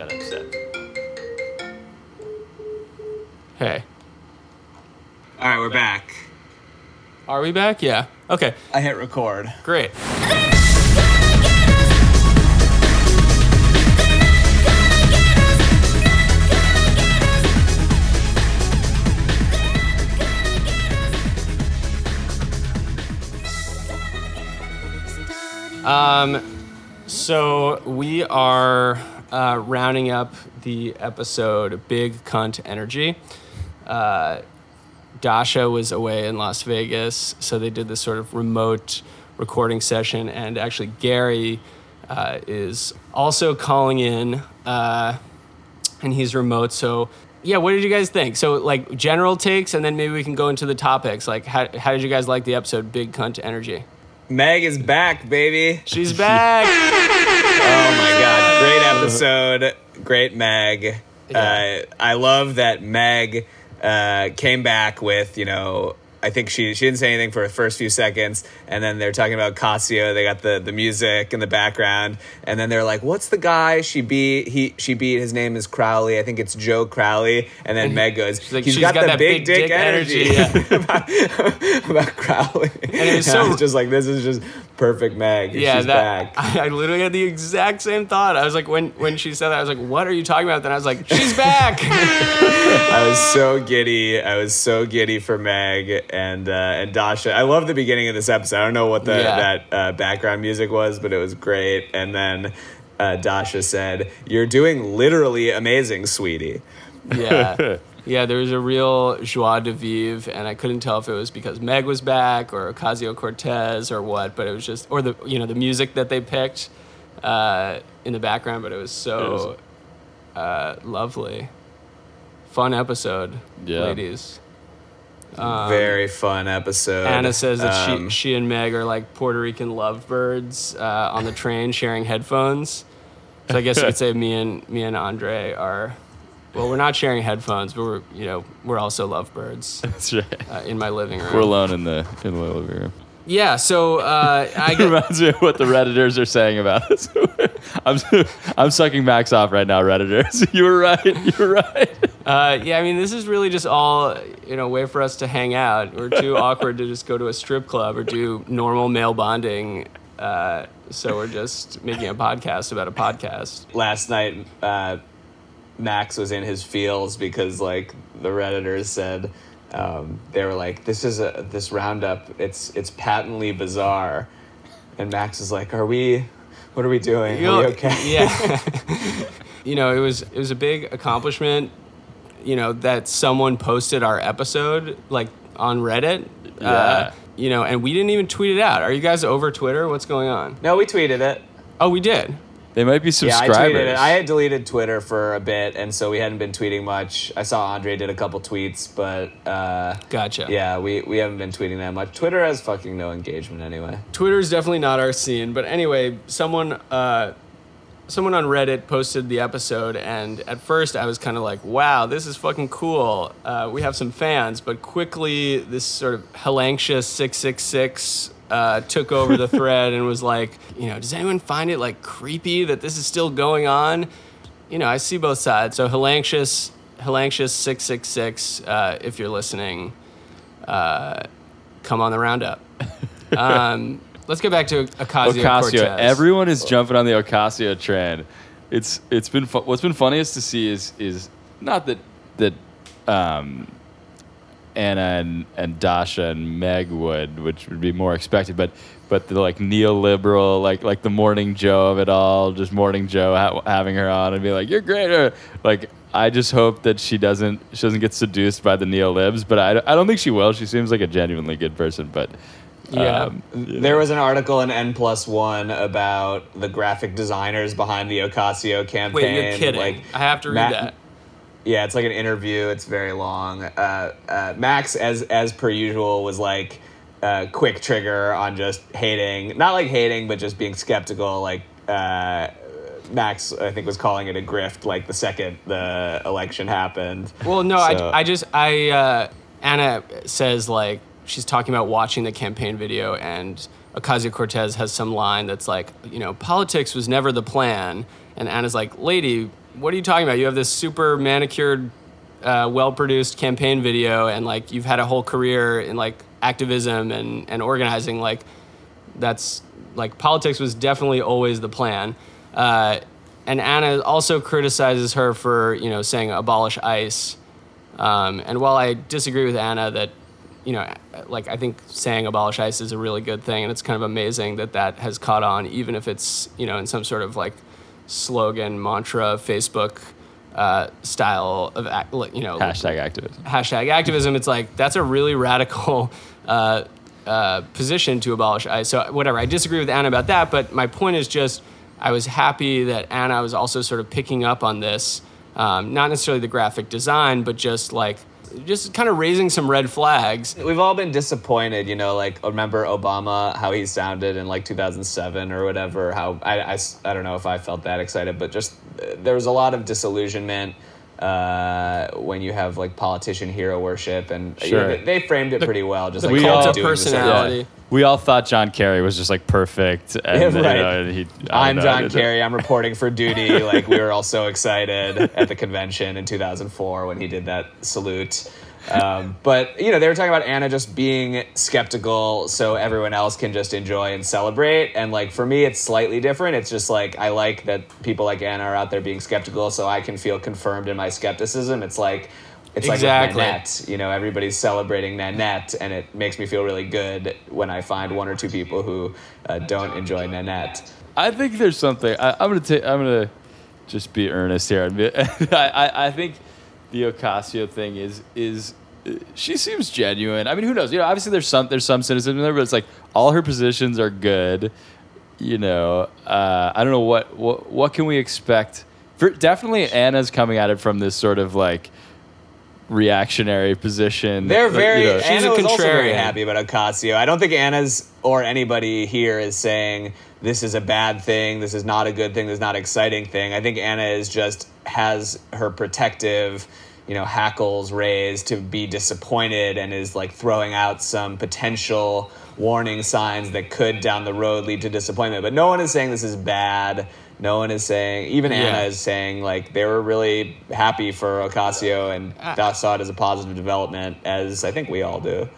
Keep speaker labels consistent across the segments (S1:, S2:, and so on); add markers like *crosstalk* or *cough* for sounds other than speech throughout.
S1: got upset.
S2: Hey,
S3: All right, we're back.
S2: are we back? Yeah. Okay,
S3: I hit record.
S2: great. Um, so we are uh, rounding up the episode Big Cunt Energy. Uh, Dasha was away in Las Vegas, so they did this sort of remote recording session, and actually Gary uh, is also calling in, uh, and he's remote. So, yeah, what did you guys think? So, like general takes, and then maybe we can go into the topics. Like, how, how did you guys like the episode Big Cunt Energy?
S3: Meg is back, baby.
S2: She's back. *laughs*
S3: Oh my god, episode. Great Meg.
S2: Yeah.
S3: Uh, I love that Meg uh, came back with, you know, I think she she didn't say anything for the first few seconds, and then they're talking about Casio. They got the, the music in the background, and then they're like, "What's the guy she beat? He she beat. His name is Crowley. I think it's Joe Crowley." And then Meg goes,
S2: like,
S3: "He's
S2: "She's
S3: got,
S2: got
S3: the
S2: that
S3: big,
S2: big
S3: dick,
S2: dick
S3: energy."
S2: energy, *laughs*
S3: about, *laughs* about Crowley, and
S2: it was *laughs* so-
S3: was just like, "This is just perfect, Meg.
S2: yeah,
S3: She's
S2: that
S3: back."
S2: I, *laughs* I literally had the exact same thought. I was like, when when she said that, I was like, "What are you talking about?" Then I was like, "She's back." *laughs* *laughs*
S3: I was so giddy. I was so giddy for Meg and uh, and Dasha. I love the beginning of this episode. I don't know what the
S2: Yeah.
S3: that uh, background music was, but it was great. And then uh, Dasha said, "You're doing literally amazing, sweetie."
S2: yeah. Yeah, there was a real joie de vivre, and I couldn't tell if it was because Meg was back or Ocasio Cortez or what, but it was just, or the you know the music that they picked uh, in the background, but it was so uh, lovely, fun episode,
S1: Yeah.
S2: ladies.
S3: Very fun episode.
S2: Anna says that
S3: Um,
S2: she she and Meg are like Puerto Rican lovebirds uh, on the train sharing headphones. So I guess you could *laughs* say me and me and Andre are. Well, we're not sharing headphones, but we're you know we're also lovebirds *laughs*
S1: That's right.
S2: uh, in my living room.
S1: We're alone in the in the living room.
S2: Yeah, so uh, I
S1: It *laughs*
S2: get,
S1: reminds me of what the redditors are saying about us. *laughs* I'm I'm sucking Max off right now, redditors. You were right. You were right.
S2: uh, yeah. I mean, this is really just all you know, way for us to hang out. We're too awkward to just go to a strip club or do normal male bonding. Uh, so we're just making a podcast about a podcast.
S3: last night, uh, Max was in his feels because like the redditors said. Um, they were like, "This is a this roundup. It's it's patently bizarre," and Max is like, "Are we? What are we doing? Are we okay?"
S2: Yeah. *laughs* you know, it was it was a big accomplishment. You know that someone posted our episode like on Reddit.
S1: Yeah.
S2: Uh, you know, and we didn't even tweet it out. Are you guys over Twitter? What's going on?
S3: No, we tweeted it.
S2: Oh, we did.
S1: They might be subscribers.
S3: Yeah, I
S1: subscribers.
S3: tweeted it. I had deleted Twitter for a bit, and so we hadn't been tweeting much. I saw Andre did a couple tweets, but uh,
S2: Gotcha.
S3: yeah, we, we haven't been tweeting that much. Twitter has fucking no engagement anyway.
S2: Twitter is definitely not our scene. But anyway, someone uh, someone on Reddit posted the episode, and at first I was kind of like, "Wow, this is fucking cool. Uh, we have some fans." But quickly, this sort of helanxious six six six uh, took over the thread and was like, "You know, does anyone find it like creepy that this is still going on?" You know, I see both sides. So helanxious helanxious six six six. uh, If you're listening, uh, come on the roundup. Um, let's get back to Ocasio,
S1: Ocasio. Everyone is jumping on the Ocasio trend. It's it's been fu- what's been funniest to see is is not that that um, Anna and, and Dasha and Meg would, which would be more expected, but but the like neoliberal, like like the Morning Joe of it all, just Morning Joe ha- having her on and be like, "You're greater." like. I just hope that she doesn't she doesn't get seduced by the neolibs, but I, I don't think she will. She seems like a genuinely good person, but
S2: Yeah.
S1: um, you know.
S3: There was an article in N plus one about the graphic designers behind the Ocasio campaign.
S2: Wait, you're kidding?
S3: Like,
S2: I have to read
S3: Matt-
S2: that.
S3: Yeah, it's like an interview. It's very long. Uh, uh, Max, as as per usual, was like uh, quick trigger on just hating, not like hating, but just being skeptical. Like uh, Max, I think, was calling it a grift. Like the second the election happened.
S2: Well, no,
S3: So-
S2: I, I just I uh, Anna says like she's talking about watching the campaign video, and Ocasio Cortez has some line that's like, you know, politics was never the plan, and Anna's like, lady, what are you talking about? You have this super manicured, uh, well produced campaign video, and like you've had a whole career in like activism and, and organizing. Like, that's like politics was definitely always the plan. Uh, and Anna also criticizes her for, you know, saying abolish ICE. Um, and while I disagree with Anna that, you know, like I think saying abolish ICE is a really good thing, and it's kind of amazing that that has caught on, even if it's, you know, in some sort of like slogan, mantra, Facebook uh, style of, act, you know,
S1: Hashtag activism.
S2: hashtag activism. It's like that's a really radical *laughs* uh, uh, position to abolish ICE. So whatever, I disagree with Anna about that, but my point is just I was happy that Anna was also sort of picking up on this, um, not necessarily the graphic design, but just like just kind of raising some red flags.
S3: We've all been disappointed, you know, like remember Obama, how he sounded in like 2007 or whatever. How I, I, I don't know if I felt that excited, but just uh, there was a lot of disillusionment uh, when you have like politician hero worship, and you know, they, they framed it pretty well. Just like
S1: we
S3: Trump
S1: all-
S3: doing the same-
S2: personality.
S1: Yeah. We all thought John Kerry was just like perfect. *laughs* And,
S3: Yeah,
S1: you know, he, I
S3: I'm
S1: know,
S3: John Kerry. I'm reporting for duty. *laughs* Like we were all so excited at the convention in 2004 when he did that salute. Um, but you know, they were talking about Anna just being skeptical, so everyone else can just enjoy and celebrate. And like for me, it's slightly different. It's just like I like that people like Anna are out there being skeptical, so I can feel confirmed in my skepticism. It's like. It's
S2: Exactly.
S3: like Nanette, you know, everybody's celebrating Nanette, and it makes me feel really good when I find one or two people who uh, don't enjoy Nanette.
S1: I think there's something. I, I'm gonna take. I'm gonna just be earnest here. *laughs* I, I, I think the Ocasio thing is is she seems genuine. I mean, who knows? You know, obviously there's some there's some cynicism there, but it's like all her positions are good. You know, uh, I don't know what what what can we expect. For, definitely, Anna's coming at it from this sort of like reactionary position.
S3: They're very.
S1: you know,
S2: She's
S3: Anna
S2: a
S3: was also very happy about Ocasio. I don't think Anna's or anybody here is saying this is a bad thing. This is not a good thing. This is not an exciting thing. I think Anna is just has her protective, you know, hackles raised to be disappointed and is like throwing out some potential warning signs that could down the road lead to disappointment. But no one is saying this is bad. No one is saying, even
S2: Yeah.
S3: Anna is saying, like, they were really happy for Ocasio and
S2: Ah.
S3: saw it as a positive development, as I think we all do.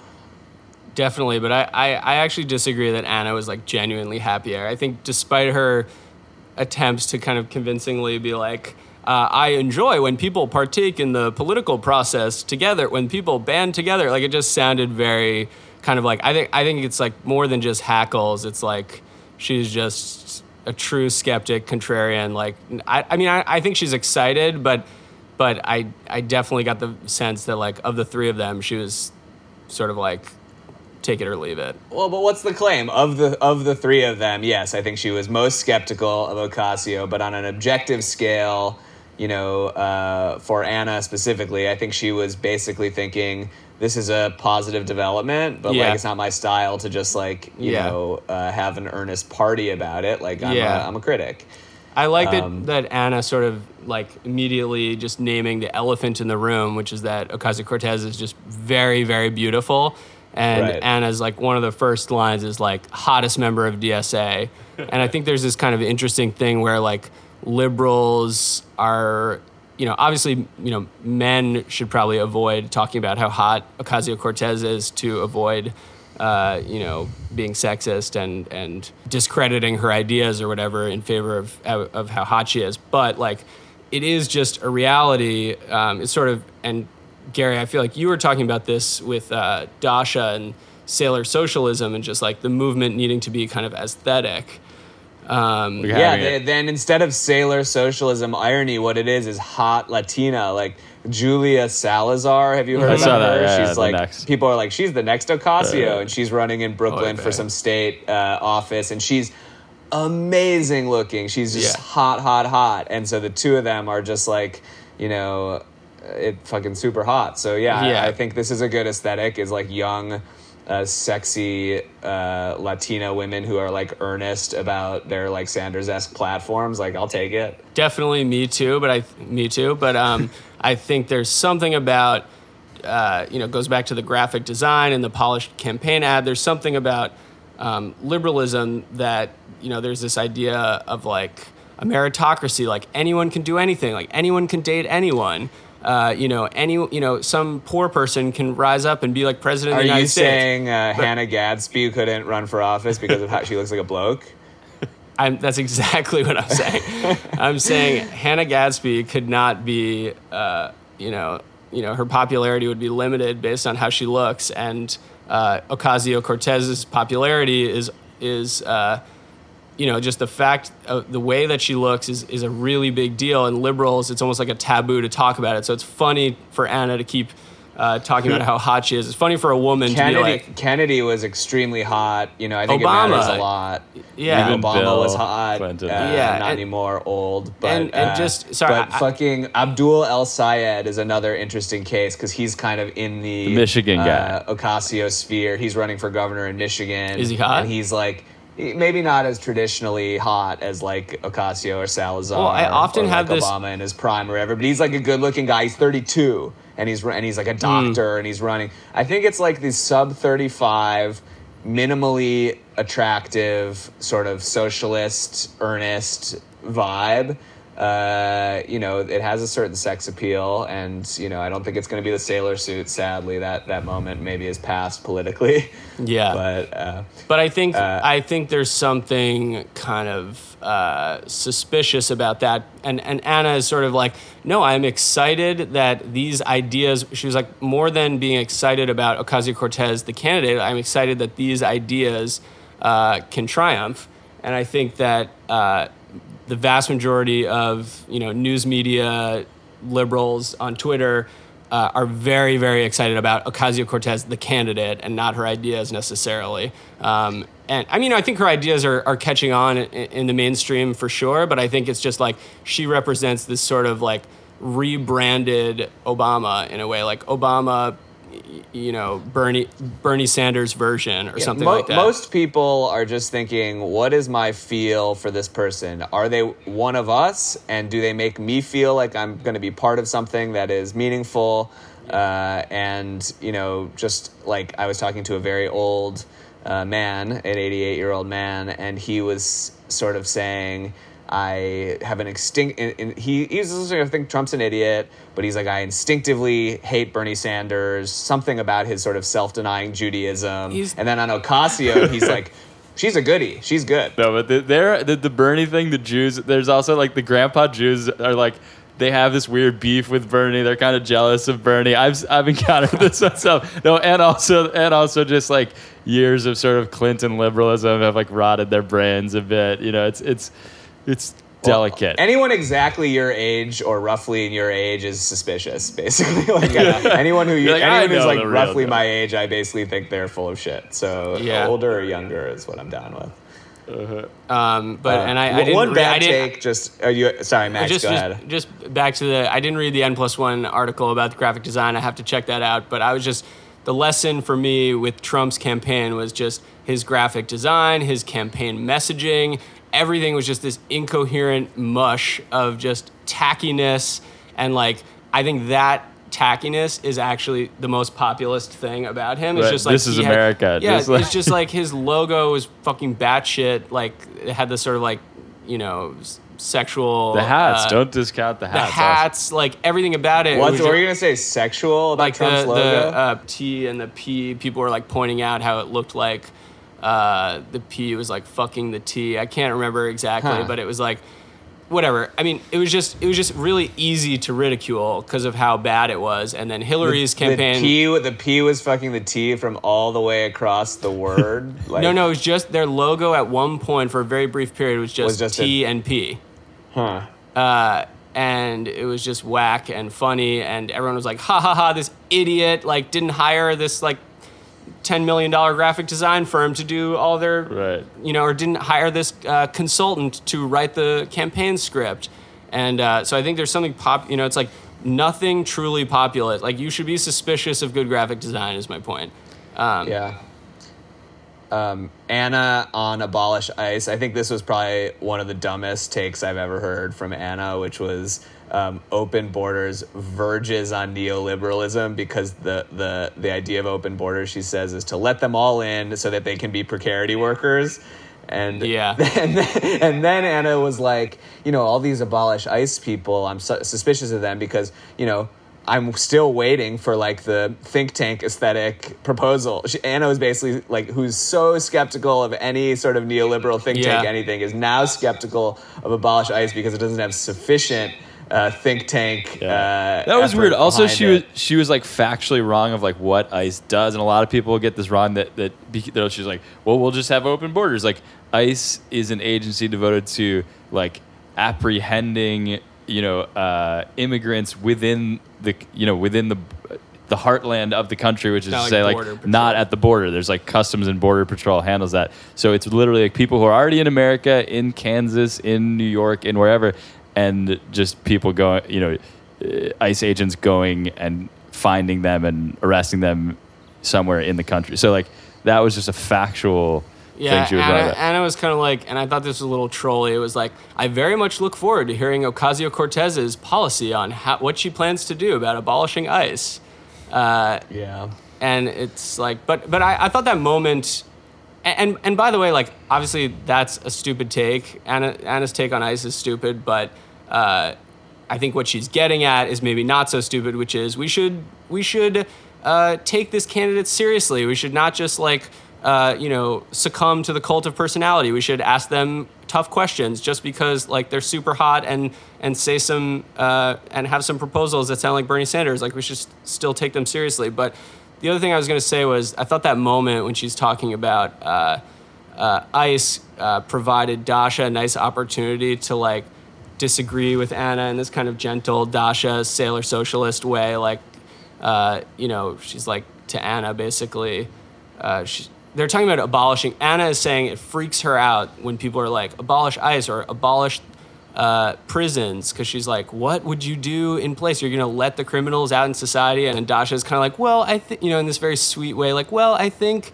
S2: Definitely, but I, I, I actually disagree that Anna was like genuinely happier. I think despite her attempts to kind of convincingly be like, uh, I enjoy when people partake in the political process together, when people band together. Like it just sounded very kind of like I think I think it's like more than just hackles. It's like she's just a true skeptic, contrarian. Like I, I mean I, I think she's excited, but but I I definitely got the sense that like of the three of them, she was sort of like take it or leave it.
S3: Well, but what's the claim of the of the three of them? Yes, I think she was most skeptical of Ocasio, but on an objective scale, you know, uh, for Anna specifically, I think she was basically thinking this is a positive development, but
S2: Yeah.
S3: like it's not my style to just like you
S2: Yeah.
S3: know uh, have an earnest party about it. Like I'm,
S2: Yeah.
S3: a, I'm a critic.
S2: I like that
S3: Um,
S2: that Anna sort of like immediately just naming the elephant in the room, which is that Ocasio Cortez is just very very beautiful, and
S3: Right.
S2: Anna's like one of the first lines is like hottest member of DSA, and I think there's this kind of interesting thing where like liberals are. You know, obviously, you know, men should probably avoid talking about how hot Ocasio Cortez is to avoid uh, you know, being sexist and and discrediting her ideas or whatever in favor of of how hot she is. But like, it is just a reality. Um, it's sort of and Gary, I feel like you were talking about this with uh, Dasha and sailor socialism and just like the movement needing to be kind of aesthetic. Um,
S3: Yeah, they, then instead of sailor socialism irony, what it is is hot Latina, like Julia Salazar. Have you heard
S1: I
S3: about
S1: saw that,
S3: her?
S1: yeah,
S3: she's like people are like she's the next Ocasio,
S1: Uh,
S3: and she's running in Brooklyn for some state uh, office, and she's amazing looking. She's just
S2: Yeah.
S3: hot, hot, hot, and so the two of them are just like you know, it fucking super hot. So yeah, I-
S2: Yeah.
S3: I think this is a good aesthetic. Is like young uh, sexy uh, Latina women who are like earnest about their like Sanders esque platforms. Like, I'll take it.
S2: definitely me too but i me too but um *laughs* i think there's something about uh, you know goes back to the graphic design and the polished campaign ad there's something about um, liberalism that you know there's this idea of like a meritocracy. Like anyone can do anything. Like anyone can date anyone. Uh, you know, any you know, some poor person can rise up and be like president
S3: Are
S2: of the United
S3: you
S2: States.
S3: saying uh, Hannah Gadsby couldn't run for office because of how she looks like a bloke? *laughs*
S2: I'm, that's exactly what I'm saying. I'm saying Hannah Gadsby could not be, uh, you know, you know, her popularity would be limited based on how she looks, and uh, Ocasio Cortez's popularity is is, uh, you know, just the fact of the way that she looks is is a really big deal. And liberals, it's almost like a taboo to talk about it. So it's funny for Anna to keep. Uh, talking about how hot she is. It's funny for a woman to be
S3: Kennedy
S2: like,
S3: Kennedy was extremely hot. You know, I think
S2: Obama.
S3: it matters a lot.
S2: Yeah.
S3: Even
S1: Even
S3: Obama
S1: Bill
S3: was hot.
S1: Clinton.
S3: Uh,
S2: Yeah,
S3: not
S2: and-
S3: anymore. Old, but
S2: and- and
S3: uh,
S2: just- sorry,
S3: But
S2: I-
S3: fucking Abdul El Sayed is another interesting case because he's kind of in the,
S1: The Michigan
S3: uh,
S1: guy.
S3: Ocasio sphere. He's running for governor in Michigan.
S2: Is he hot?
S3: And he's like. Maybe not as traditionally hot as like Ocasio or Salazar.
S2: Well, I often
S3: or,
S2: have
S3: like
S2: this-
S3: Obama in his prime or whatever, but he's like a good-looking guy. He's 32, and he's and he's like a hmm. doctor, and he's running. I think it's like the sub 35, minimally attractive, sort of socialist, earnest vibe. Uh, you know, it has a certain sex appeal, and you know, I don't think it's going to be the sailor suit. Sadly, that that moment maybe is past politically. *laughs*
S2: yeah,
S3: but uh,
S2: But I think
S3: Uh,
S2: I think there's something kind of uh, suspicious about that, and and Anna is sort of like, no, I'm excited that these ideas. She was like, more than being excited about Ocasio Cortez, the candidate, I'm excited that these ideas uh, can triumph, and I think that uh, the vast majority of you know news media liberals on Twitter uh, are very, very excited about Ocasio Cortez, the candidate, and not her ideas necessarily. Um, and I mean, I think her ideas are, are catching on in, in the mainstream for sure, but I think it's just like she represents this sort of like rebranded Obama in a way, like Obama, you know, Bernie Bernie Sanders version or something
S3: Mo-
S2: like that.
S3: Most people are just thinking, what is my feel for this person? Are they one of us? And do they make me feel like I'm going to be part of something that is meaningful? Uh, and, you know, just like I was talking to a very old uh, man, an 88 year old man, and he was sort of saying, I have an extinct. In, in, he he's just like, I think Trump's an idiot, but he's like I instinctively hate Bernie Sanders. Something about his sort of self-denying Judaism.
S2: He's-
S3: and then on Ocasio, he's like, *laughs* she's a goodie. She's good.
S1: No, but the, there, the, the Bernie thing, the Jews, there's also like the grandpa Jews are like, they have this weird beef with Bernie. They're kind of jealous of Bernie. I've, I've encountered this *laughs* myself. No, and also, and also just like years of sort of Clinton liberalism have like rotted their brains a bit. You know, it's, it's, it's delicate.
S3: Anyone exactly your age or roughly in your age is suspicious, *laughs* basically. *laughs* like uh, anyone who
S1: You're like,
S3: anyone who's like roughly my age, I basically think they're full of shit. So
S2: Yeah.
S3: older or younger is what I'm down with.
S2: um, but and I, I
S3: Uh,
S2: didn't
S3: one
S2: re-
S3: bad
S2: I didn't,
S3: take. Just are you? Sorry, Max.
S2: just,
S3: go
S2: just,
S3: ahead.
S2: just back to the. I didn't read the N plus one article about the graphic design. I have to check that out. But I was just the lesson for me with Trump's campaign was just his graphic design, his campaign messaging. Everything was just this incoherent mush of just tackiness and like I think that tackiness is actually the most populist thing about him. It's
S1: Right,
S2: just like
S1: this is
S2: had-
S1: America.
S2: yeah,
S1: Just like-
S2: it's just like his logo was fucking batshit. Like it had this sort of like you know sexual
S1: the hats,
S2: uh,
S1: don't discount the hats.
S2: the
S1: hats.
S2: hats, like everything about it. it
S3: What
S2: was
S3: were you gonna say? Sexual about
S2: like
S3: Trump's
S2: the,
S3: logo?
S2: the uh, T and the P. People were like pointing out how it looked like uh, the P was like fucking the T. I can't remember exactly,
S3: Huh.
S2: but it was like whatever. I mean, it was just it was just really easy to ridicule because of how bad it was. And then Hillary's campaign.
S3: The P, the P was fucking the T from all the way across the word. Like, *laughs*
S2: no, no, it was just their logo at one point for a very brief period was just,
S3: Was just
S2: T and P.
S3: Huh.
S2: uh, and it was just whack and funny, and everyone was like, "Ha ha ha! This idiot like didn't hire this like ten million dollar graphic design firm to do all their
S1: Right.
S2: you know, or didn't hire this uh, consultant to write the campaign script." And uh, so I think there's something pop. You know, it's like nothing truly populist. Like you should be suspicious of good graphic design. Is my point. Um,
S3: Yeah. Um, Anna on Abolish ICE. I think this was probably one of the dumbest takes I've ever heard from Anna, which was um, open borders verges on neoliberalism because the, the, the idea of open borders, she says, is to let them all in so that they can be precarity workers. And
S2: Yeah. *laughs*
S3: and then, and then Anna was like, you know, all these abolish ICE people, I'm su- suspicious of them because, you know, I'm still waiting for like the think tank aesthetic proposal. She, Anna was basically like, who's so skeptical of any sort of neoliberal think tank anything, is now skeptical of abolish ICE because it doesn't have sufficient uh, think tank. Uh,
S1: That was weird. Also, she was she was like factually wrong of like what ICE does, and a lot of people get this wrong that that, be, that she's like, well, we'll just have open borders. Like ICE is an agency devoted to like apprehending, you know, uh, immigrants within the you know within the the heartland of the country, which is
S2: Not
S1: to
S2: like
S1: say like not at the border. There's like customs and border patrol handles that. So it's literally like people who are already in America, in Kansas, in New York, in wherever, and just people going, you know, uh, ICE agents going and finding them and arresting them somewhere in the country. So like that was just a factual
S2: Yeah,
S1: thing she was
S2: Anna. Anna was kind of like, and I thought this was a little trolly. It was like, I very much look forward to hearing Ocasio Cortez's policy on how, what she plans to do about abolishing ICE. Uh,
S3: Yeah.
S2: and it's like, but but I, I thought that moment, and, and and by the way, like obviously that's a stupid take. Anna Anna's take on ICE is stupid, but uh, I think what she's getting at is maybe not so stupid, which is we should we should uh, take this candidate seriously. We should not just like uh, you know succumb to the cult of personality. We should ask them tough questions just because like they're super hot and and say some uh, and have some proposals that sound like Bernie Sanders. Like we should s- still take them seriously. But the other thing I was going to say was I thought that moment when she's talking about uh, uh, ICE uh, provided Dasha a nice opportunity to like disagree with Anna in this kind of gentle Dasha sailor socialist way. Like, you know, she's like to Anna basically. She, they're talking about abolishing. Anna is saying it freaks her out when people are like abolish ICE or abolish uh, prisons because she's like, what would you do in place? You're gonna let the criminals out in society, and Dasha's kind of like, well, I think you know, in this very sweet way, like, well, I think.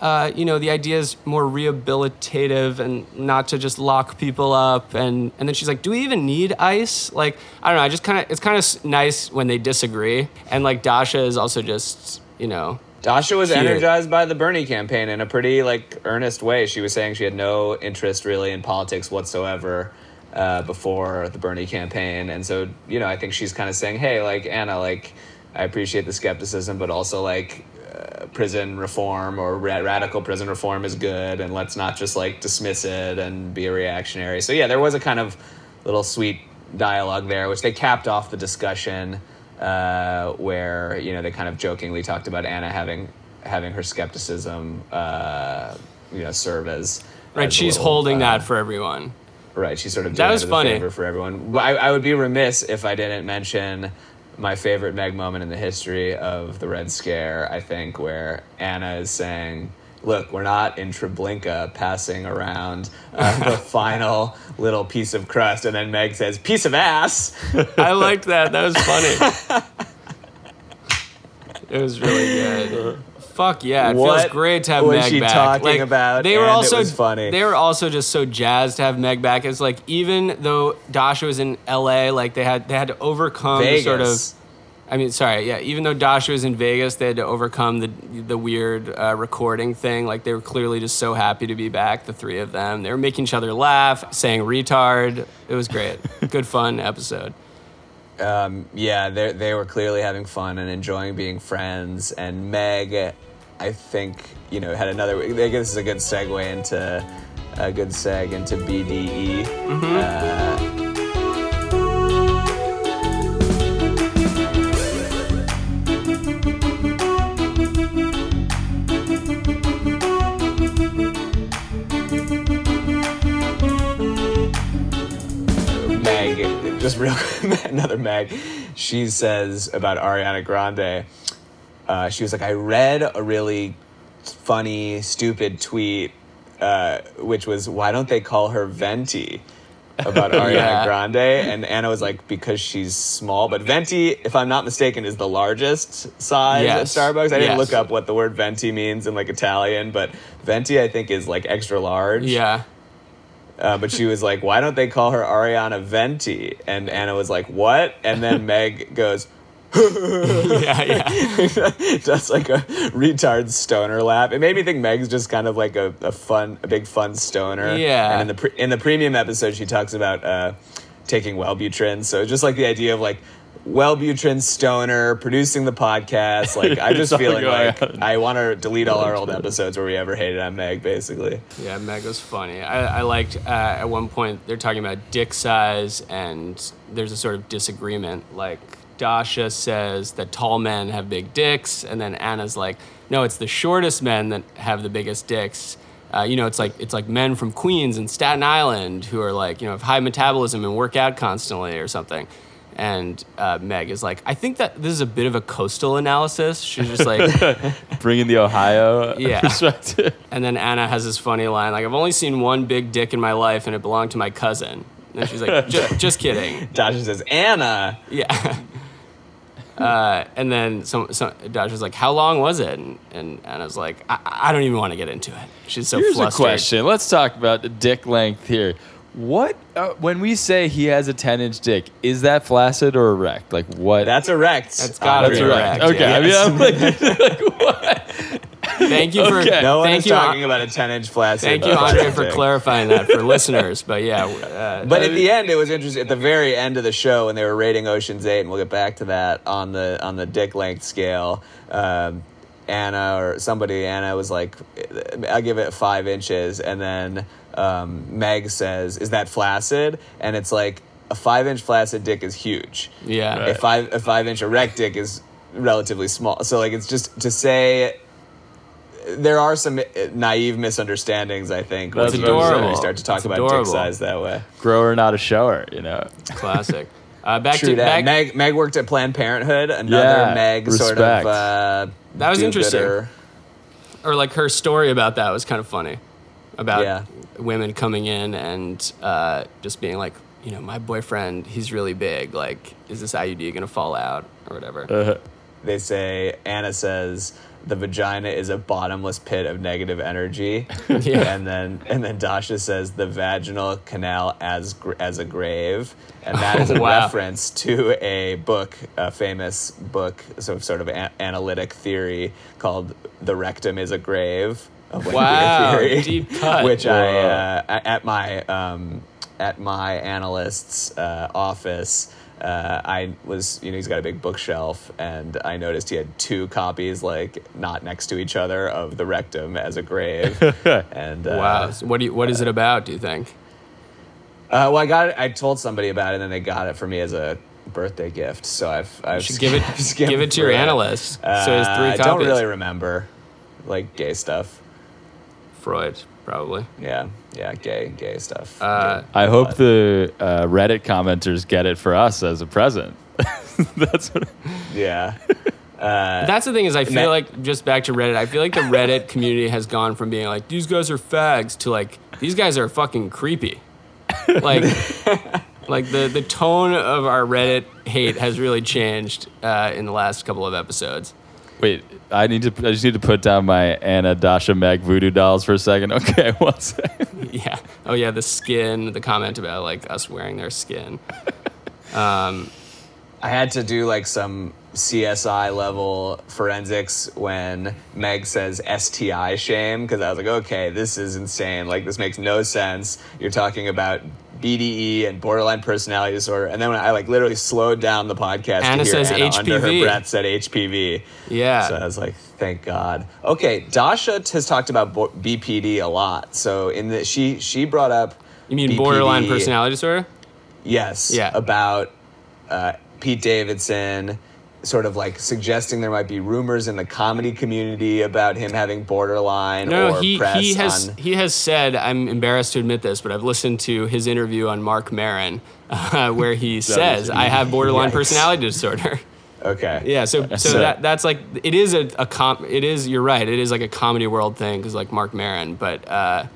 S2: Uh, you know, the idea is more rehabilitative and not to just lock people up. And, and then she's like, do we even need ICE? Like, I don't know. I just kind of, it's kind of nice when they disagree. And like Dasha is also just, you know,
S3: Dasha was
S2: Cute.
S3: energized by the Bernie campaign in a pretty like earnest way. She was saying she had no interest really in politics whatsoever uh, before the Bernie campaign, and so you know I think she's kind of saying, "Hey, like Anna, like I appreciate the skepticism, but also like uh, prison reform or ra- radical prison reform is good, and let's not just like dismiss it and be a reactionary." So yeah, there was a kind of little sweet dialogue there, which they capped off the discussion uh, where you know they kind of jokingly talked about Anna having having her skepticism, uh, you know, serve as
S2: right.
S3: as
S2: She's
S3: little,
S2: holding
S3: uh,
S2: that for everyone.
S3: right. She's sort of
S2: That was funny.
S3: favor for everyone. I, I would be remiss if I didn't mention my favorite Meg moment in the history of the Red Scare. I think where Anna is saying. Look, we're not in Treblinka passing around uh, the *laughs* final little piece of crust, and then Meg says, "Piece of ass."
S2: I liked that. That was funny. it was really good. Fuck yeah! It
S3: What
S2: feels great to have
S3: was
S2: Meg
S3: she
S2: back.
S3: talking
S2: like,
S3: about?
S2: They were also
S3: was funny.
S2: They were also just so jazzed to have Meg back. It's like even though Dasha was in L.A., like they had they had to overcome the
S3: Vegas.
S2: sort of. I mean, sorry, yeah. Even though Dasha was in Vegas, they had to overcome the the weird uh, recording thing. Like they were clearly just so happy to be back, the three of them. They were making each other laugh, saying "retard." It was great, *laughs* good fun episode.
S3: um, yeah, they they were clearly having fun and enjoying being friends. And Meg, I think you know had another. I think this is a good segue into a good seg into BDE. Uh, Real *laughs* another Meg. She says about Ariana Grande. Uh, she was like, I read a really funny, stupid tweet, uh, which was, "Why don't they call her Venti?" About *laughs* Ariana
S2: Yeah.
S3: Grande, and Anna was like, "Because she's small." But Venti, if I'm not mistaken, is the largest size
S2: Yes.
S3: at Starbucks. I didn't
S2: Yes.
S3: look up what the word Venti means in like Italian, but Venti, I think, is like extra large.
S2: Yeah.
S3: Uh, but she was like, "Why don't they call her Ariana Venti?" And Anna was like, "What?" And then *laughs* Meg goes, *laughs*
S2: yeah, yeah. *laughs*
S3: Just like a retard stoner laugh. It made me think Meg's just kind of like a, a fun, a big fun stoner.
S2: Yeah.
S3: And in the pre- in the premium episode, she talks about uh, taking Wellbutrin. So just like the idea of like Wellbutrin stoner producing the podcast. Like I'm *laughs* just feeling like
S1: on.
S3: I want to delete all our old episodes where we ever hated on Meg. Basically.
S2: Yeah, Meg was funny. I, I liked uh, at one point they're talking about dick size, and there's a sort of disagreement. Like Dasha says that tall men have big dicks, and then Anna's like, no, it's the shortest men that have the biggest dicks. Uh, you know, it's like it's like men from Queens and Staten Island who are like you know have high metabolism and work out constantly or something. And uh, Meg is like, I think that this is a bit of a coastal analysis. She's just like, *laughs*
S1: Bringing the Ohio *laughs*
S2: Yeah.
S1: perspective.
S2: And then Anna has this funny line, like, I've only seen one big dick in my life and it belonged to my cousin. And she's like, just, *laughs* just kidding.
S3: Dasha says Anna.
S2: Yeah. Uh, and then some, some Dasha's like, how long was it? And, and Anna's like, I, I don't even want to get into it. She's so
S1: Here's
S2: flustered.
S1: a question. Let's talk about the dick length here. What uh, when we say he has a 10 inch dick, is that flaccid or erect? Like what?
S3: That's erect.
S2: That's gotta
S3: Andre.
S2: be
S1: erect.
S2: erect,
S1: Okay,
S2: yeah.
S1: I mean, I'm like, *laughs* like, what?
S2: Thank you for,
S1: Okay.
S3: No one
S2: thank
S3: is
S2: you,
S3: talking
S2: An-
S3: about a 10 inch flaccid.
S2: thank you, Andre, for *laughs* clarifying that for listeners. But yeah, uh,
S3: But at the end, it was interesting. At the very end of the show, when they were rating Ocean's Eight, and we'll get back to that on the on the dick length scale. Um, Anna or somebody, Anna was like, "I'll give it five inches," and then um, Meg says, "Is that flaccid?" And it's like a five inch flaccid dick is huge.
S2: yeah.
S3: A five a five inch erect dick is relatively small. So like it's just to say. There are some naive misunderstandings, I think,
S1: That's
S3: when you start to talk
S2: It's
S3: about
S2: adorable.
S3: dick size that way.
S1: grower, not a shower, you know.
S2: Classic. Uh, back
S3: True
S2: to
S3: that.
S2: back,
S3: Meg, Meg worked at Planned Parenthood. Another
S1: Yeah,
S3: Meg sort of. Uh,
S2: That was interesting.
S3: do-gooder.
S2: or like her story about that was kind of funny about
S3: Yeah.
S2: women coming in and uh, just being like you know my boyfriend he's really big like is this iud gonna fall out or whatever
S1: Uh,
S3: They say Anna says the vagina is a bottomless pit of negative energy, *laughs*
S2: Yeah.
S3: and then and then Dasha says the vaginal canal as gr- as a grave, and that is a *laughs*
S2: Wow.
S3: reference to a book, a famous book, so sort of a- analytic theory called "The Rectum is a Grave." Of Queer
S2: Wow,
S3: theory,
S2: deep *laughs* cut.
S3: which I uh, at my um, at my analyst's uh, office. Uh, I was, you know, he's got a big bookshelf, and I noticed he had two copies, like not next to each other, of the rectum as a grave. *laughs* and uh,
S2: wow So what do you, what is it about do you think
S3: Uh, well, I got it. I told somebody about it, and then they got it for me as a birthday gift. So I've, I've
S2: should give it *laughs* give it to your
S3: it.
S2: analyst so it's
S3: Uh,
S2: three
S3: I
S2: copies
S3: don't really remember, like gay stuff.
S2: Freud probably
S3: Yeah, yeah, gay, gay stuff.
S2: Uh,
S1: I hope
S3: blood.
S1: the uh, Reddit commenters get it for us as a present. *laughs* That's what.
S3: yeah. *laughs* Uh,
S2: That's the thing is I feel
S3: Ma-
S2: like just back to Reddit. I feel like the Reddit community has gone from being like these guys are fags to like these guys are fucking creepy. Like *laughs* like the the tone of our Reddit hate has really changed uh, in the last couple of episodes.
S1: Wait, I need to. I just need to put down my Anna Dasha Meg voodoo dolls for a second. *laughs* Okay, one second.
S2: Yeah. Oh yeah, the skin. The comment about like us wearing their skin. Um,
S3: I had to do like some CSI level forensics when Meg says STI shame because I was like, okay, this is insane. Like, this makes no sense. You're talking about BDE and borderline personality disorder, and then when I like literally slowed down the podcast,
S2: Anna
S3: to hear
S2: says
S3: Anna under her breath said HPV.
S2: Yeah.
S3: So I was like, thank God. Okay, Dasha has talked about BPD a lot. So in the she she brought up.
S2: you mean
S3: BPD
S2: borderline personality disorder?
S3: Yes.
S2: Yeah.
S3: About uh, Pete Davidson, sort of like suggesting there might be rumors in the comedy community about him having borderline
S2: No,
S3: or
S2: he
S3: press
S2: he has
S3: on.
S2: he has said. I'm embarrassed to admit this, but I've listened to his interview on Marc Maron, *laughs* uh, where he says I have *laughs* borderline
S3: Yikes.
S2: personality disorder.
S3: Okay. *laughs*
S2: Yeah, so so,
S3: So-
S2: that that's like it is a, a com it is you're right it is like a comedy world thing because like Marc Maron, but uh,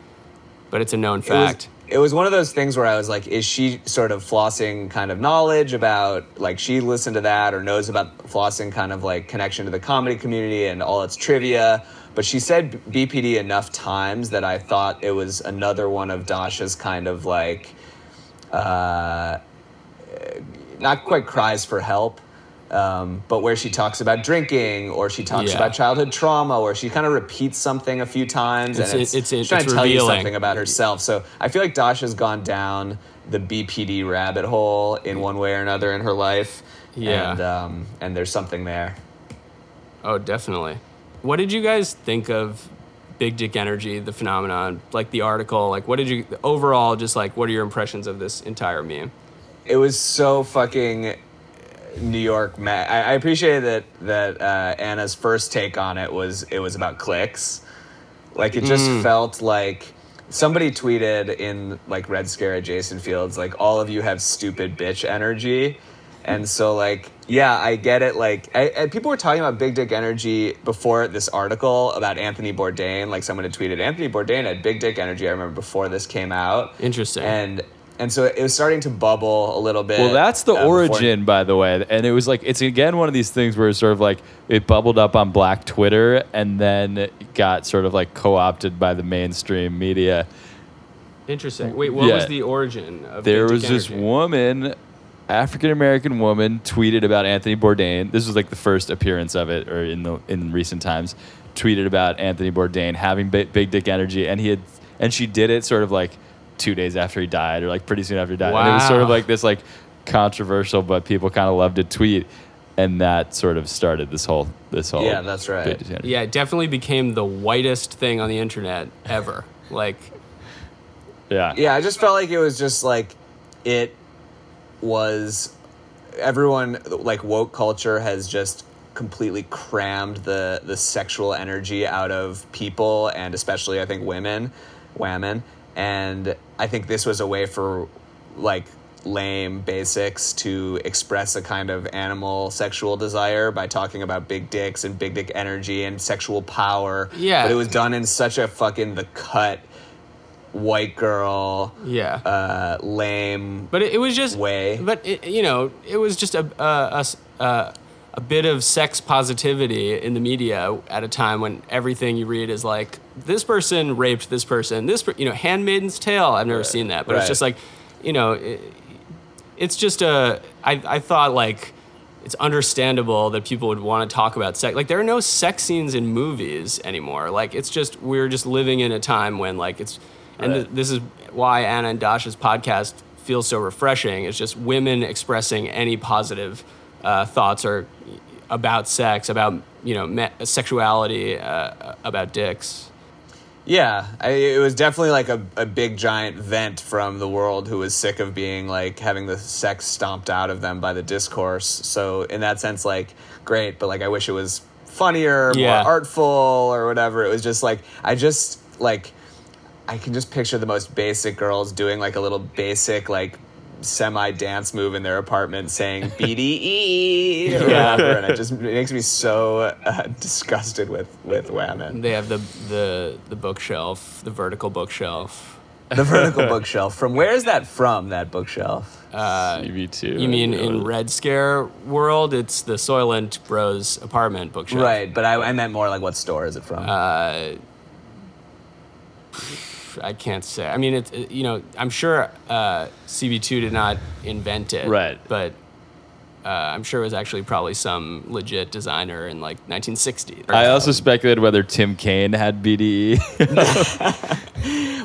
S2: but it's a known
S3: It was,
S2: fact.
S3: It was one of those things where I was like, is she sort of flossing kind of knowledge about, like, she listened to that or knows about flossing kind of like connection to the comedy community and all its trivia? But she said BPD enough times that I thought it was another one of Dasha's kind of like, uh, not quite cries for help. Um, but where she talks about drinking or she talks
S2: Yeah.
S3: about childhood trauma or she kind of repeats something a few times
S2: It's-
S3: and it's,
S2: it's-
S3: she's trying
S2: it's
S3: to tell you something about herself. So I feel like Dasha's gone down the BPD rabbit hole in one way or another in her life.
S2: Yeah.
S3: And, um, and there's something there.
S2: Oh, definitely. What did you guys think of Big Dick Energy, the phenomenon, like the article? Like, what did you overall? Just like, what are your impressions of this entire meme?
S3: it was so fucking New York. Ma- I, I appreciate that that uh, Anna's first take on it was it was about clicks. Like it just felt like somebody tweeted in like Red Scare at Jason Fields like all of you have stupid bitch energy. And so, like, yeah, I get it. Like, I, and people were talking about big dick energy before this article about Anthony Bourdain. Like, someone had tweeted Anthony Bourdain had big dick energy. I remember before this came out.
S2: Interesting.
S3: And and so it was starting to bubble a little bit.
S1: Well, that's the
S3: uh, before-
S1: origin, by the way. And it was like, it's again one of these things where it's sort of like it bubbled up on Black Twitter and then got sort of like co opted by the mainstream media.
S2: Interesting. Wait, what
S1: Yeah.
S2: was the origin of
S1: There was
S2: Dick
S1: this woman, African American woman, tweeted about Anthony Bourdain. This was like the first appearance of it, or in the in recent times, tweeted about Anthony Bourdain having big, big dick energy, and he had, and she did it sort of like two days after he died, or like pretty soon after he died, and it was sort of like this like controversial, but people kind of loved to tweet, and that sort of started this whole this whole
S3: Yeah, that's right.
S1: big dick energy.
S2: Yeah, it definitely became the whitest thing on the internet ever. Like,
S1: yeah,
S3: Yeah, I just felt like it was just like it was everyone like woke culture has just completely crammed the the sexual energy out of people and especially I think women, women, and I think this was a way for like lame basics to express a kind of animal sexual desire by talking about big dicks and big dick energy and sexual power.
S2: Yeah.
S3: But it was done in such a fucking the cut white girl
S2: yeah.
S3: uh, lame
S2: But it, it was just
S3: way.
S2: But it, you know, it was just a a, a a bit of sex positivity in the media at a time when everything you read is like this person raped this person. This per, you know, Handmaid's Tale. I've never seen that, but
S3: Right.
S2: it's just like, you know, it, it's just a. I I thought like. It's understandable that people would want to talk about sex. Like there are no sex scenes in movies anymore. Like it's just we're just living in a time when like it's and
S3: Right.
S2: th- this is why Anna and Dasha's podcast feels so refreshing. It's just women expressing any positive uh, thoughts are about sex, about you know me- sexuality, uh, about dicks.
S3: yeah I, it was definitely like a, a big giant vent from the world who was sick of being like having the sex stomped out of them by the discourse so in that sense like great but like i wish it was funnier
S2: Yeah.
S3: more artful or whatever it was just like i just like i can just picture the most basic girls doing like a little basic like semi dance move in their apartment saying *laughs* BDE or
S2: Yeah.
S3: whatever, and it just makes me so uh, disgusted with with women.
S2: They have the the the bookshelf, the vertical bookshelf.
S3: The vertical *laughs* bookshelf. From where is that from? That bookshelf.
S1: CB2.
S2: You mean in Red Scare world, it's the Soylent Bros apartment bookshelf.
S3: Right, but I, I meant more like what store is it from?
S2: Uh, I can't say. I mean, it's you know, I'm sure uh, CB2 did not invent it,
S1: Right.
S2: But uh, I'm sure it was actually probably some legit designer in like 1960.
S1: I also speculated whether Tim Kaine had. BDE.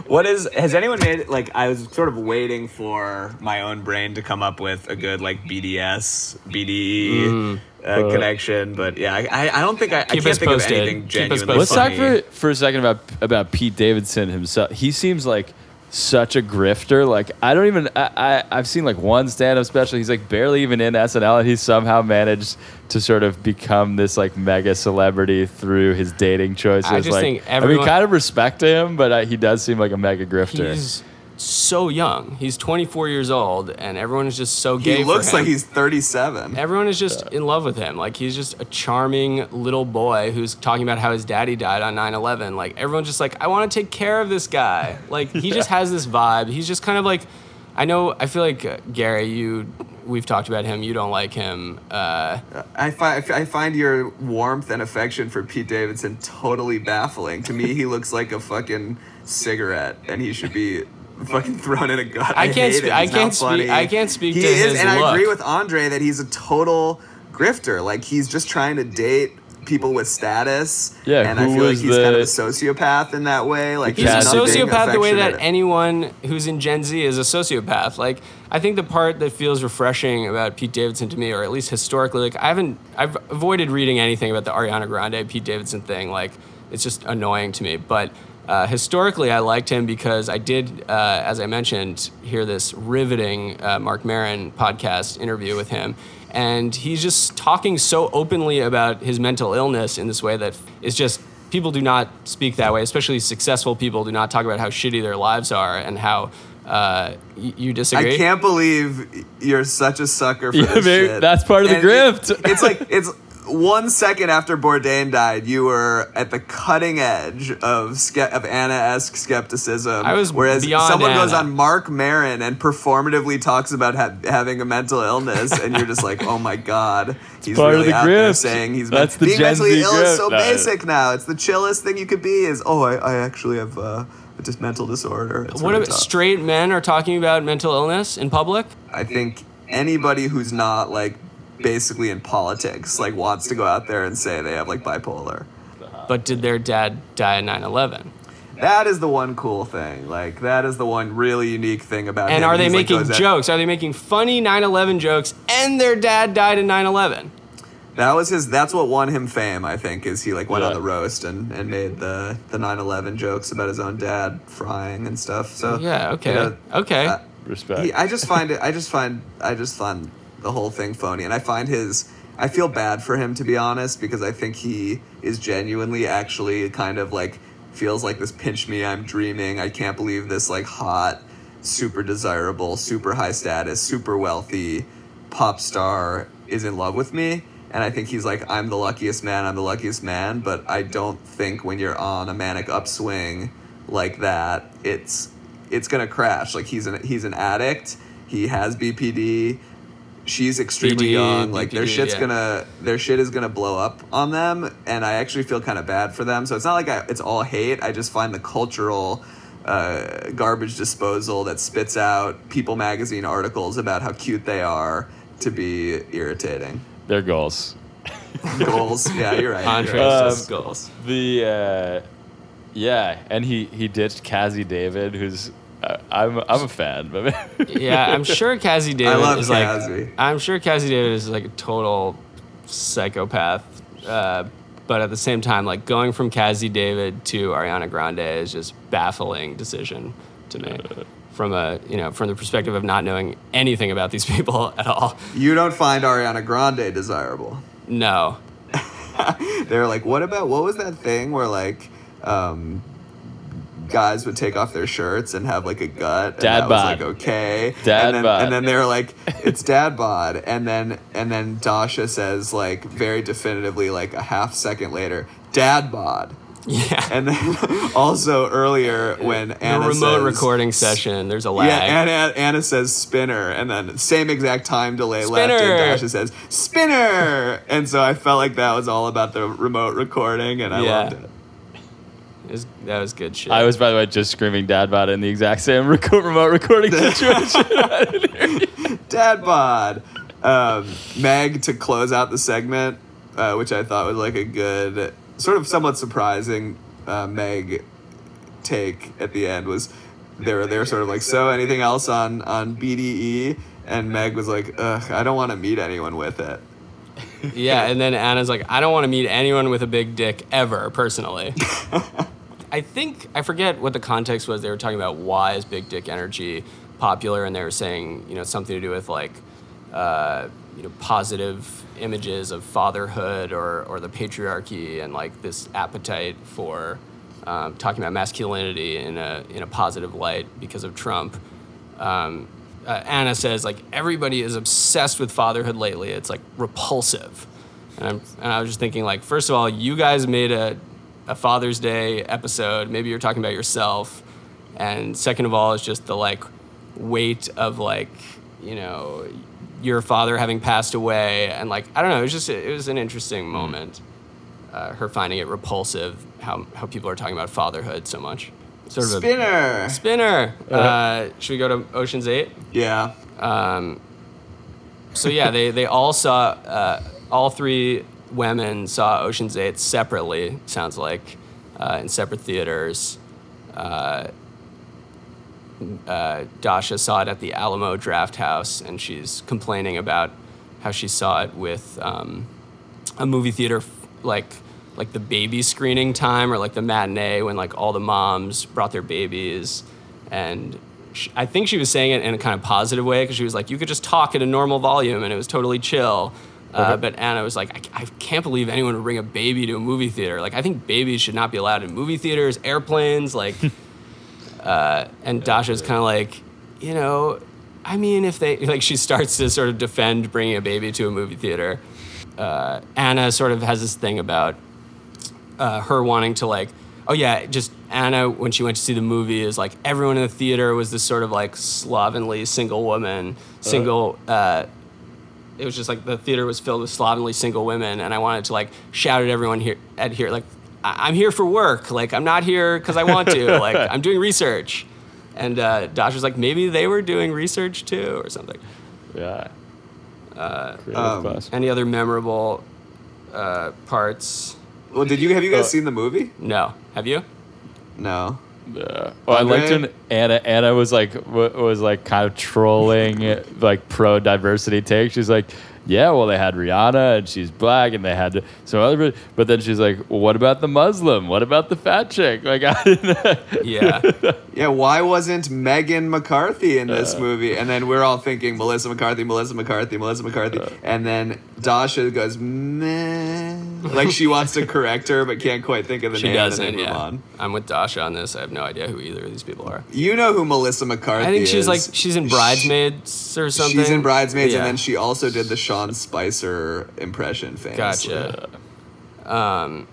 S1: *laughs*
S3: what is? Has anyone made like? I was sort of waiting for my own brain to come up with a good like BDS BDE uh, connection, but yeah, I, I, I don't think I, I can't
S2: us
S3: think
S2: posted.
S3: of anything
S2: Keep us
S3: genuinely
S1: Let's talk for for a second about about Pete Davidson himself. He seems like such a grifter. Like I don't even I, I I've seen like one stand up special. He's like barely even in SNL, and he somehow managed to sort of become this like mega celebrity through his dating choices.
S2: I just
S1: like,
S2: think
S1: I mean, kind of respect to him, but uh, he does seem like a mega grifter.
S2: He's so young. He's 24 years old, and everyone is just so gay.
S3: He looks like he's 37.
S2: Everyone is just in love with him. Like he's just a charming little boy who's talking about how his daddy died on 9/11. Like everyone's just like, I want to take care of this guy. Like he just *laughs* has this vibe. He's just kind of like, I know. I feel like uh, Gary, you, we've talked about him. You don't like him. Uh,
S3: I find I find your warmth and affection for Pete Davidson totally baffling. To me, he looks like a fucking cigarette, and he should be fucking thrown in a gut.
S2: I can't
S3: hate
S2: spe-
S3: him.
S2: I can't
S3: not
S2: speak-
S3: funny.
S2: I can't speak
S3: he
S2: to
S3: is,
S2: his
S3: and I agree with Andre that he's a total grifter. Like he's just trying to date people with status.
S1: Yeah,
S3: and I
S1: who
S3: feel like
S1: was
S3: he's kind of a sociopath in that way. Like
S2: He's a sociopath the way that anyone who's in Gen Z is a sociopath. Like, I think the part that feels refreshing about Pete Davidson to me, or at least historically, like I haven't, I've avoided reading anything about the Ariana Grande Pete Davidson thing. Like, it's just annoying to me. But uh, historically, I liked him because I did, uh, as I mentioned, hear this riveting uh, Marc Maron podcast interview with him. And he's just talking so openly about his mental illness in this way that is just people do not speak that way, especially successful people do not talk about how shitty their lives are and how uh, you disagree.
S3: I can't believe you're such a sucker for *laughs*
S1: Yeah,
S3: this shit.
S1: that's part of the
S3: And it- it's like it's one second after Bourdain died, you were at the cutting edge of ske- of Anna-esque skepticism.
S2: I was
S3: whereas someone goes on Marc Maron and performatively talks about ha- having a mental illness, and you're just like, *laughs* oh my god, he's
S1: part of
S3: really
S1: the
S3: out there saying he's
S1: That's the
S3: being
S1: Gen
S3: mentally
S1: Z
S3: ill is so.
S1: No.
S3: basic now. It's the chillest thing you could be. Is oh, I, I actually have uh, a dis- mental disorder. It's
S2: what
S3: really
S2: about straight men are talking about mental illness in public?
S3: I think anybody who's not like basically in politics like wants to go out there and say they have like bipolar.
S2: But did their dad die at 9 11?
S3: That is the one cool thing. Like that is the one really unique thing about
S2: And
S3: him.
S2: are they
S3: He's,
S2: making
S3: goes out-
S2: jokes? Are they making funny 9 11 jokes and their dad died in 9 11?
S3: That was his. That's what won him fame. I think is he like went on the roast and, and made the the 9/11 jokes about his own dad frying and stuff. So
S2: Yeah, okay.
S3: you know,
S2: okay.
S3: uh,
S1: Respect.
S3: He, I just find it. I just find. I just find the whole thing phony, and I find his. I feel bad for him to be honest, because I think he is genuinely actually kind of like feels like this pinch me, I'm dreaming. I can't believe this like hot, super desirable, super high status, super wealthy pop star is in love with me. And I think he's like, I'm the luckiest man, I'm the luckiest man. But I don't think when you're on a manic upswing like that, it's it's gonna crash. Like he's an he's an addict. He has BPD. She's extremely
S2: BD,
S3: young. Like their shit's
S2: yeah.
S3: gonna their shit is gonna blow up on them. And I actually feel kind of bad for them. So it's not like I, it's all hate. I just find the cultural uh, garbage disposal that spits out People magazine articles about how cute they are to be irritating.
S1: Their goals. *laughs*
S3: Goals. Yeah, you're right. You're
S2: Contrast
S3: right.
S1: Um,
S2: goals.
S1: The uh, yeah, and he he ditched Cazzie David, who's I'm I'm a fan. But *laughs*
S2: Yeah, I'm sure Cazzie David
S3: love
S2: is like. I'm sure Cazzie David is like a total psychopath. Uh, but at the same time, like going from Cazzie David to Ariana Grande is just baffling decision to me. *laughs* From a you know from the perspective of not knowing anything about these *laughs* people at all.
S3: You don't find Ariana Grande desirable.
S2: No,
S3: They're like, what about what was that thing where like um, guys would take off their shirts and have like a gut? And
S1: Dad
S3: that was
S1: bod.
S3: like okay.
S1: Dad
S3: and then,
S1: bod.
S3: And then they're like, it's dad bod. And then and then Dasha says like very definitively like a half second later, dad bod.
S2: yeah.
S3: And then *laughs* also earlier when
S2: the
S3: Anna
S2: remote
S3: says-
S2: recording session, there's a lag.
S3: Yeah, Anna, Anna says spinner, and then same exact time delay left,
S2: Spinner.
S3: and Dasha says spinner, and so I felt like that was all about the remote recording, and I
S2: Yeah.
S3: loved it.
S2: It was- that was good shit.
S1: I was by the way just screaming dad bod in the exact same *laughs* rec- remote recording *laughs* situation. *laughs*
S3: Dad bod. Um, Meg to close out the segment, uh, which I thought was like a good, sort of somewhat surprising uh, Meg take at the end was they were they were sort of like so anything else on on BDE and Meg was like ugh I don't want to meet anyone with it.
S2: Yeah, and then Anna's like, I don't want to meet anyone with a big dick ever, personally. I think I forget what the context was. They were talking about why is big dick energy popular, and they were saying you know something to do with like uh, you know positive images of fatherhood or or the patriarchy and like this appetite for um, talking about masculinity in a in a positive light because of Trump. Um, uh, Anna says like everybody is obsessed with fatherhood lately. It's like repulsive, and and I was just thinking like first of all, you guys made a a Father's Day episode. Maybe you're talking about yourself, and second of all, it's just the like weight of like you know your father having passed away, and like I don't know. It was just it was an interesting moment. Uh, her finding it repulsive how how people are talking about fatherhood so much. Sort of a
S3: Spinner.
S2: spinner. Uh, should we go to Ocean's Eight?
S3: Yeah.
S2: Um, so yeah, they, they all saw uh, all three women saw Ocean's Eight separately. Sounds like uh, in separate theaters. Uh, uh, Dasha saw it at the Alamo Drafthouse, and she's complaining about how she saw it with um, a movie theater f- like like the baby screening time or like the matinee when like all the moms brought their babies, and sh I think she was saying it in a kind of positive way because she was like, you could just talk at a normal volume and it was totally chill. Uh, but Anna was like, I, I can't believe anyone would bring a baby to a movie theater. Like, I think babies should not be allowed in movie theaters, airplanes, like. *laughs* Uh, and Dasha's kind of like, you know, I mean, if they *laughs* like, she starts to sort of defend bringing a baby to a movie theater. Uh, Anna sort of has this thing about uh, her wanting to like, oh yeah, just Anna when she went to see the movie is like everyone in the theater was this sort of like slovenly single woman, single. Uh, it was just like the theater was filled with slovenly single women, and I wanted to like shout at everyone here at here like I- I'm here for work. Like I'm not here because I want to. *laughs* like I'm doing research. And uh, Dasha's like maybe they were doing research too or something.
S1: Yeah. Creative
S3: um.
S2: Any other memorable uh, parts?
S3: Well, did you have you guys
S1: Uh,
S3: seen the movie?
S2: No. Have you?
S3: No.
S1: Yeah. Well, I liked
S3: Andre?
S1: when Anna Anna was like w- was like kind of trolling *laughs* like pro diversity take. She's like, yeah, well they had Rihanna and she's black and they had some other, but then she's like, well, what about the Muslim? What about the fat chick? Like, *laughs* I didn't.
S2: Yeah. *laughs*
S3: Yeah, why wasn't Megan McCarthy in this
S1: Uh.
S3: movie? And then we're all thinking Melissa McCarthy, Melissa McCarthy, Melissa McCarthy.
S1: Uh.
S3: and then Dasha goes, meh. Like she wants to correct her but can't quite think of the
S2: She
S3: name
S2: doesn't.
S3: and
S2: Yeah.
S3: on.
S2: I'm with Dasha on this. I have no idea who either of these people are.
S3: You know who Melissa McCarthy
S2: I think
S3: is.
S2: she's like she's in Bridesmaids or something.
S3: She's in Bridesmaids,
S2: Yeah.
S3: and then she also did the Sean Spicer impression famously.
S2: Gotcha. Um,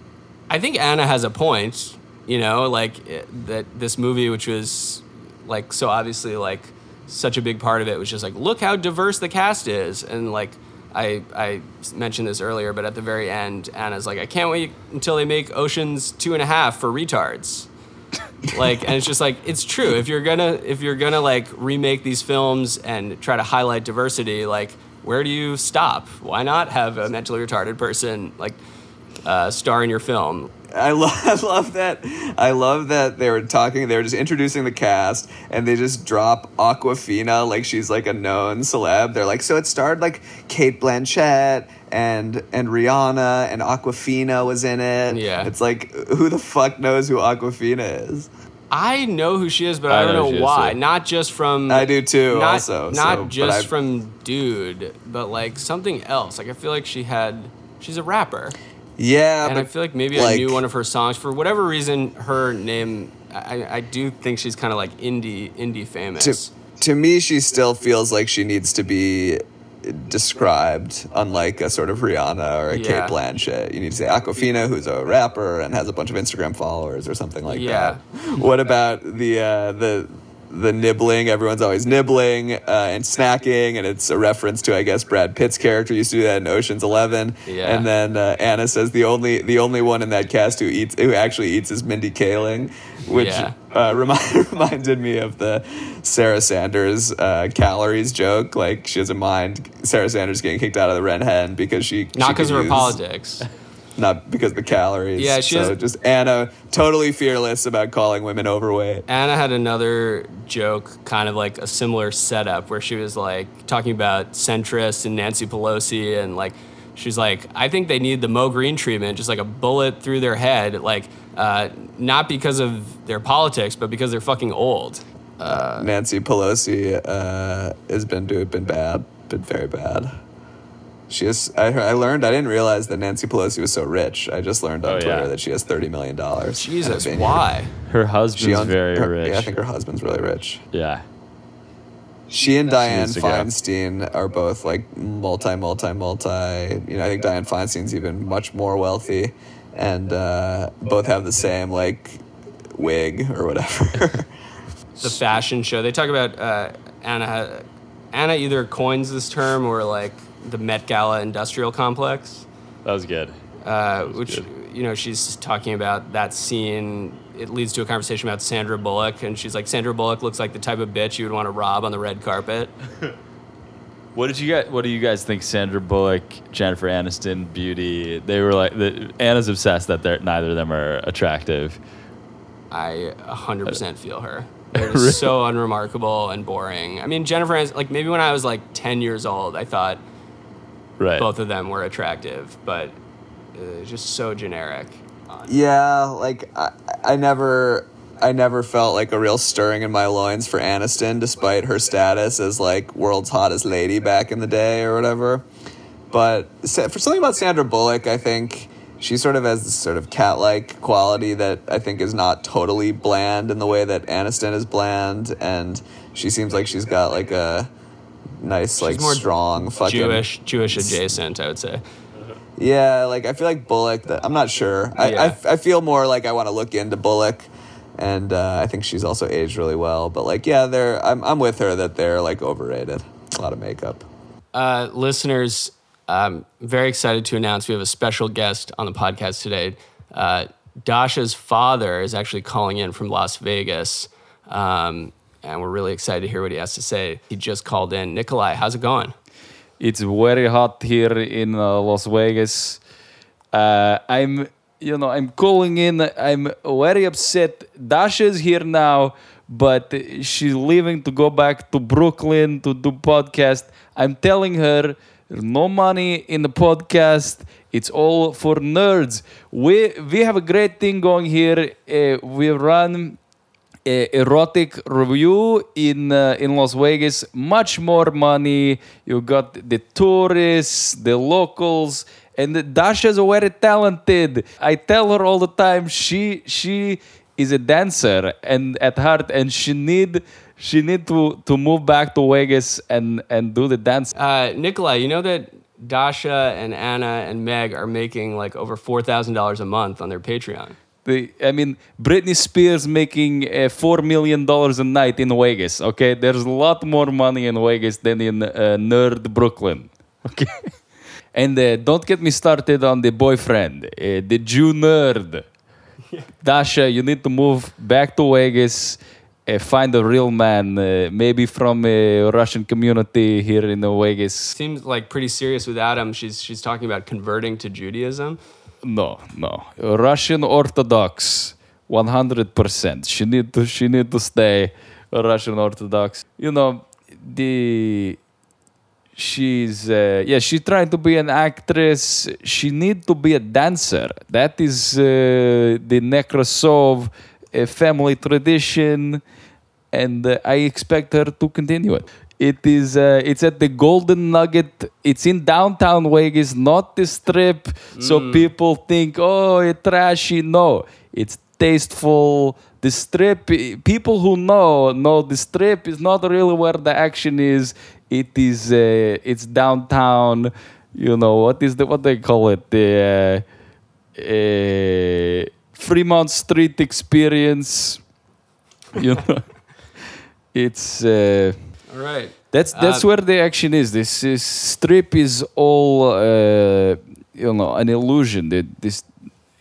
S2: I think Anna has a point. You know, like it, that this movie, which was like so obviously like such a big part of it, was just like look how diverse the cast is, and like I I mentioned this earlier, but at the very end, Anna's like, I can't wait until they make Ocean's two and a half for retards. *laughs* like and it's just like it's true. If you're gonna if you're gonna like remake these films and try to highlight diversity like where do you stop? Why not have a mentally retarded person like uh, star in your film
S3: I love, *laughs* I love that. I love that they were talking. They were just introducing the cast, and they just drop Awkwafina like she's like a known celeb. They're like, so it starred like Cate Blanchett and and Rihanna, and Awkwafina was in it.
S2: Yeah.
S3: it's like who the fuck knows who Awkwafina is?
S2: i know who she is but i,
S1: I
S2: don't
S1: know
S2: know,
S1: who she is,
S2: why not just from
S3: I do too.
S2: not,
S3: also,
S2: not
S3: so,
S2: just from dude but like something else like i feel like she had she's a rapper
S3: yeah,
S2: and
S3: but
S2: I feel like maybe I knew one of her songs for whatever reason. Her name, I, I do think she's kind of like indie indie famous.
S3: to, to me, she still feels like she needs to be described, unlike a sort of Rihanna or a
S2: Yeah.
S3: Cate Blanchett. You need to say Awkwafina, who's a rapper and has a bunch of Instagram followers or something like
S2: Yeah.
S3: that. What about the uh, the the nibbling? Everyone's always nibbling uh, and snacking, and it's a reference to, I guess, Brad Pitt's character used to do that in Ocean's Eleven.
S2: Yeah.
S3: And then uh, Anna says the only the only one in that cast who eats who actually eats is Mindy Kaling, which
S2: Yeah.
S3: uh, *laughs* remind, reminded me of the Sarah Sanders uh, calories joke. Like she doesn't mind Sarah Sanders getting kicked out of the Red Hen because she
S2: Not because of her politics. *laughs*
S3: not because the calories.
S2: Yeah, she
S3: so
S2: has-
S3: just Anna totally fearless about calling women overweight.
S2: Anna had another joke, kind of like a similar setup, where she was like talking about centrists and Nancy Pelosi, and like she's like, I think they need the Moe Greene treatment, just like a bullet through their head, like uh, not because of their politics, but because they're fucking old.
S3: Nancy Pelosi uh, has been doing been bad, been very bad. She has. I, I learned. I didn't realize that Nancy Pelosi was so rich. I just learned on
S1: Oh,
S3: Twitter
S1: yeah.
S3: that she has thirty million dollars.
S2: Jesus, why?
S1: Her husband's
S3: She owns,
S1: very
S3: her-
S1: rich.
S3: Yeah, I think her husband's really rich.
S1: yeah.
S3: She and Dianne
S1: needs.
S3: Feinstein are both like multi, multi, multi. You know, I think Dianne Feinstein's even much more wealthy, and uh, both have the same like wig or whatever. *laughs*
S2: the fashion show. They talk about uh, Anna. Anna either coins this term or like the Met Gala industrial complex,
S1: That was good.
S2: uh,
S1: was
S2: which
S1: good.
S2: you know she's talking about that scene. It leads to a conversation about Sandra Bullock, and she's like, Sandra Bullock looks like the type of bitch you would want to rob on the red carpet. *laughs*
S1: What did you guys? What do you guys think? Sandra Bullock, Jennifer Aniston, beauty. They were like the, Anna's obsessed that they're neither of them are attractive.
S2: I 100% feel her. *laughs* They're just so unremarkable and boring. I mean, Jennifer, Aniston- like maybe when I was like 10 years old, I thought
S1: Right.
S2: both of them were attractive, but uh, just so generic.
S4: Yeah, like I, I never I never felt like a real stirring in my loins for Aniston despite her status as like world's hottest lady back in the day or whatever. But for something about Sandra Bullock, I think she sort of has this sort of cat-like quality that I think is not totally bland in the way that Aniston is bland and she seems like she's got like a nice like
S2: more
S4: strong fucking
S2: Jewish, Jewish adjacent, I would say.
S4: yeah, like I feel like Bullock. That, I'm not sure. I,
S2: Yeah.
S4: I, I feel more like I want to look into Bullock, and uh, I think she's also aged really well. But like, yeah, they're. I'm I'm with her that they're like overrated. A lot of makeup.
S2: Uh, listeners, I'm very excited to announce we have a special guest on the podcast today. Uh, Dasha's father is actually calling in from Las Vegas, um, and we're really excited to hear what he has to say. He just called in. Nikolai, how's it going?
S1: It's very hot here in uh, Las Vegas. Uh, I'm, you know, I'm calling in. I'm very upset. Dasha's here now, but she's leaving to go back to Brooklyn to do podcast. I'm telling her no money in the podcast. It's all for nerds. We we have a great thing going here. Uh, we run erotic review in uh, in Las Vegas. Much more money. You got the tourists, the locals, and Dasha's very talented. I tell her all the time. She she is a dancer and at heart, and she need she need to to move back to Vegas and and do the dance.
S2: Uh, Nikolai, you know that Dasha and Anna and Meg are making like over four thousand dollars a month on their Patreon.
S1: The, I mean, Britney Spears making uh, four million dollars a night in Vegas. Okay, there's a lot more money in Vegas than in uh, Nerd Brooklyn. *laughs* Okay, and uh, don't get me started on the boyfriend, uh, the Jew nerd. *laughs* Dasha, you need to move back to Vegas. Uh, find a real man, uh, maybe from a Russian community here in Vegas.
S2: Seems like pretty serious with Adam. She's she's talking about converting to Judaism.
S1: No, no. Russian Orthodox, one hundred percent. She need to. She need to stay Russian Orthodox. You know, the she's uh, yeah. She's trying to be an actress. She need to be a dancer. That is uh, the Nekrasov uh, family tradition, and uh, I expect her to continue it. It is. Uh, it's at the Golden Nugget. It's in downtown Vegas, not the Strip. So people think, oh, it's trashy. No, it's tasteful. The Strip. People who know know the Strip is not really where the action is. It is. Uh, it's downtown. You know what is the what they call it the uh, uh, Fremont Street experience. You know, *laughs* it's. Uh,
S2: right.
S1: that's that's
S2: Uh,
S1: where the action is. This is, strip is all uh, you know an illusion. That this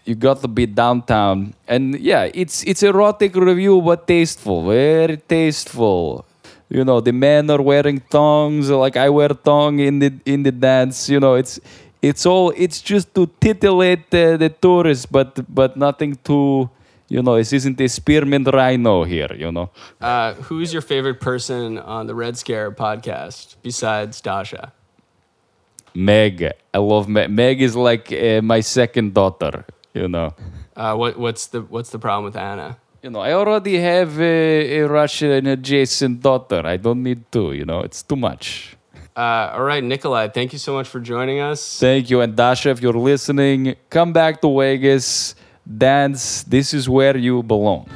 S1: you got to be downtown, and yeah, it's it's erotic review, but tasteful, very tasteful. You know, the men are wearing thongs, like I wear thong in the in the dance. You know, it's it's all it's just to titillate the, the tourists, but but nothing to. You know, this isn't a spearmint rhino here. You know.
S2: Uh, who's your favorite person on the Red Scare podcast besides Dasha?
S1: Meg. I love Meg. Meg is like uh, my second daughter. You know.
S2: Uh, what what's the what's the problem with Anna?
S1: You know, I already have a, a Russian adjacent daughter. I don't need two. You know, it's too much.
S2: Uh, all right, Nikolai, thank you so much for joining us.
S1: Thank you, and Dasha, if you're listening, come back to Vegas, dance. This is where you belong.